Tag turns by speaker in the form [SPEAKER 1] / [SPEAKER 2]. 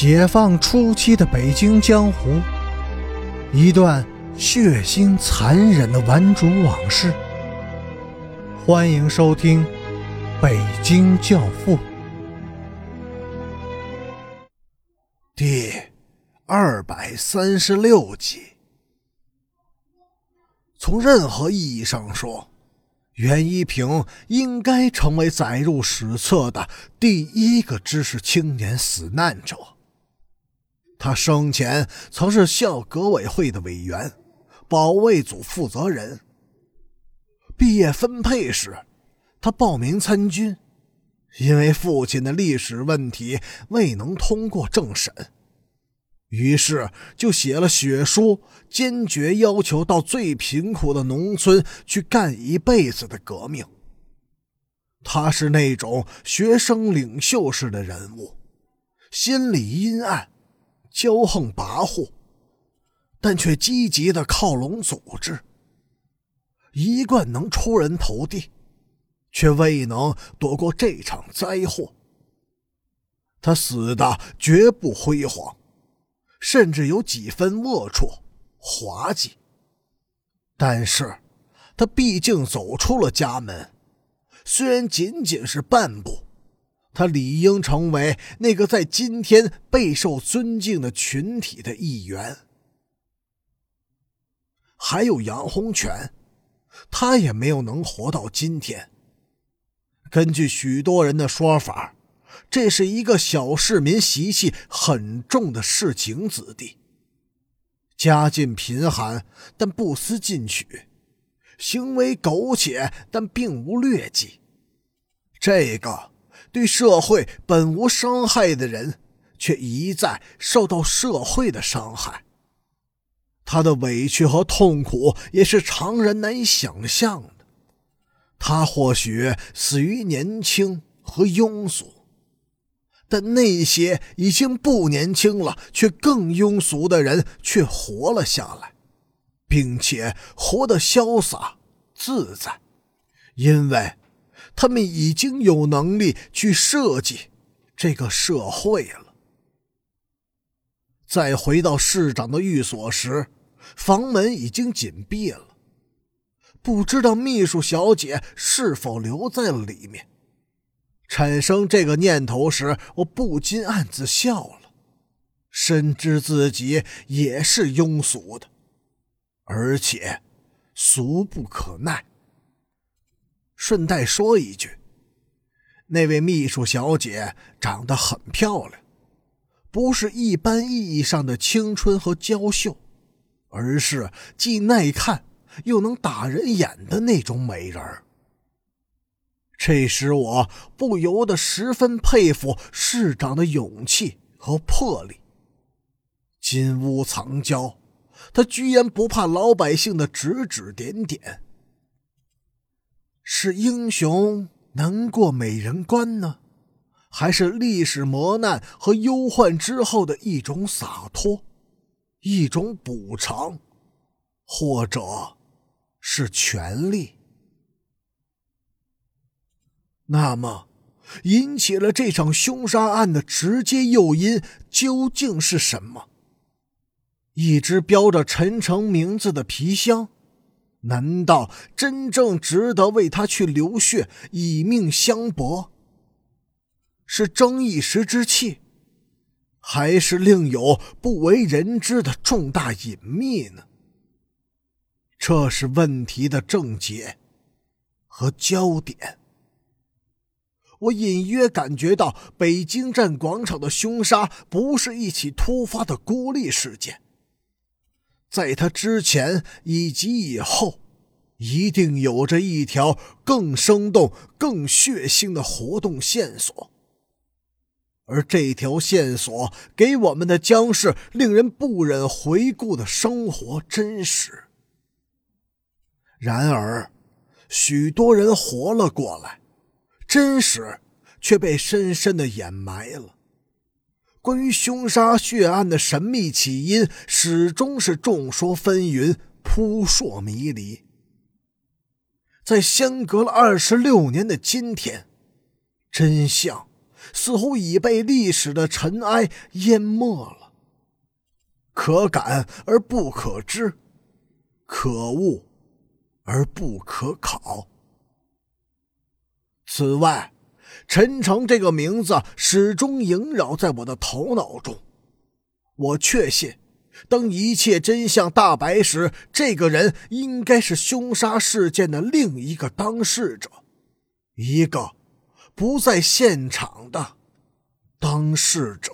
[SPEAKER 1] 解放初期的北京江湖，一段血腥残忍的顽主往事。欢迎收听《北京教父》第二百三十六集。从任何意义上说，袁一平应该成为载入史册的第一个知识青年死难者。他生前曾是校革委会的委员，保卫组负责人。毕业分配时，他报名参军，因为父亲的历史问题未能通过政审，于是就写了血书，坚决要求到最贫苦的农村去干一辈子的革命。他是那种学生领袖式的人物，心里阴暗。骄横跋扈，但却积极的靠拢组织，一贯能出人头地，却未能躲过这场灾祸。他死的绝不辉煌，甚至有几分龌龊、滑稽。但是，他毕竟走出了家门，虽然仅仅是半步。他理应成为那个在今天备受尊敬的群体的一员。还有杨洪全，他也没有能活到今天。根据许多人的说法，这是一个小市民习气很重的市井子弟，家境贫寒但不思进取，行为苟且但并无劣迹。这个。对社会本无伤害的人，却一再受到社会的伤害。他的委屈和痛苦也是常人难以想象的。他或许死于年轻和庸俗，但那些已经不年轻了却更庸俗的人却活了下来，并且活得潇洒自在，因为。他们已经有能力去设计这个社会了。再回到市长的寓所时，房门已经紧闭了，不知道秘书小姐是否留在了里面。产生这个念头时，我不禁暗自笑了，深知自己也是庸俗的，而且俗不可耐。顺带说一句，那位秘书小姐长得很漂亮，不是一般意义上的青春和娇秀，而是既耐看又能打人眼的那种美人。这使我不由得十分佩服市长的勇气和魄力。金屋藏娇，他居然不怕老百姓的指指点点。是英雄能过美人关呢，还是历史磨难和忧患之后的一种洒脱，一种补偿，或者是权力？那么，引起了这场凶杀案的直接诱因究竟是什么？一只标着陈诚名字的皮箱？难道真正值得为他去流血以命相搏？是争一时之气，还是另有不为人知的重大隐秘呢？这是问题的症结和焦点。我隐约感觉到，北京站广场的凶杀不是一起突发的孤立事件。在他之前以及以后，一定有着一条更生动、更血腥的活动线索，而这条线索给我们的将是令人不忍回顾的生活真实。然而，许多人活了过来，真实却被深深的掩埋了。关于凶杀血案的神秘起因，始终是众说纷纭、扑朔迷离。在相隔了二十六年的今天，真相似乎已被历史的尘埃淹没了。可感而不可知，可恶而不可考。此外，陈诚这个名字始终萦绕在我的头脑中。我确信，当一切真相大白时，这个人应该是凶杀事件的另一个当事者，一个不在现场的当事者。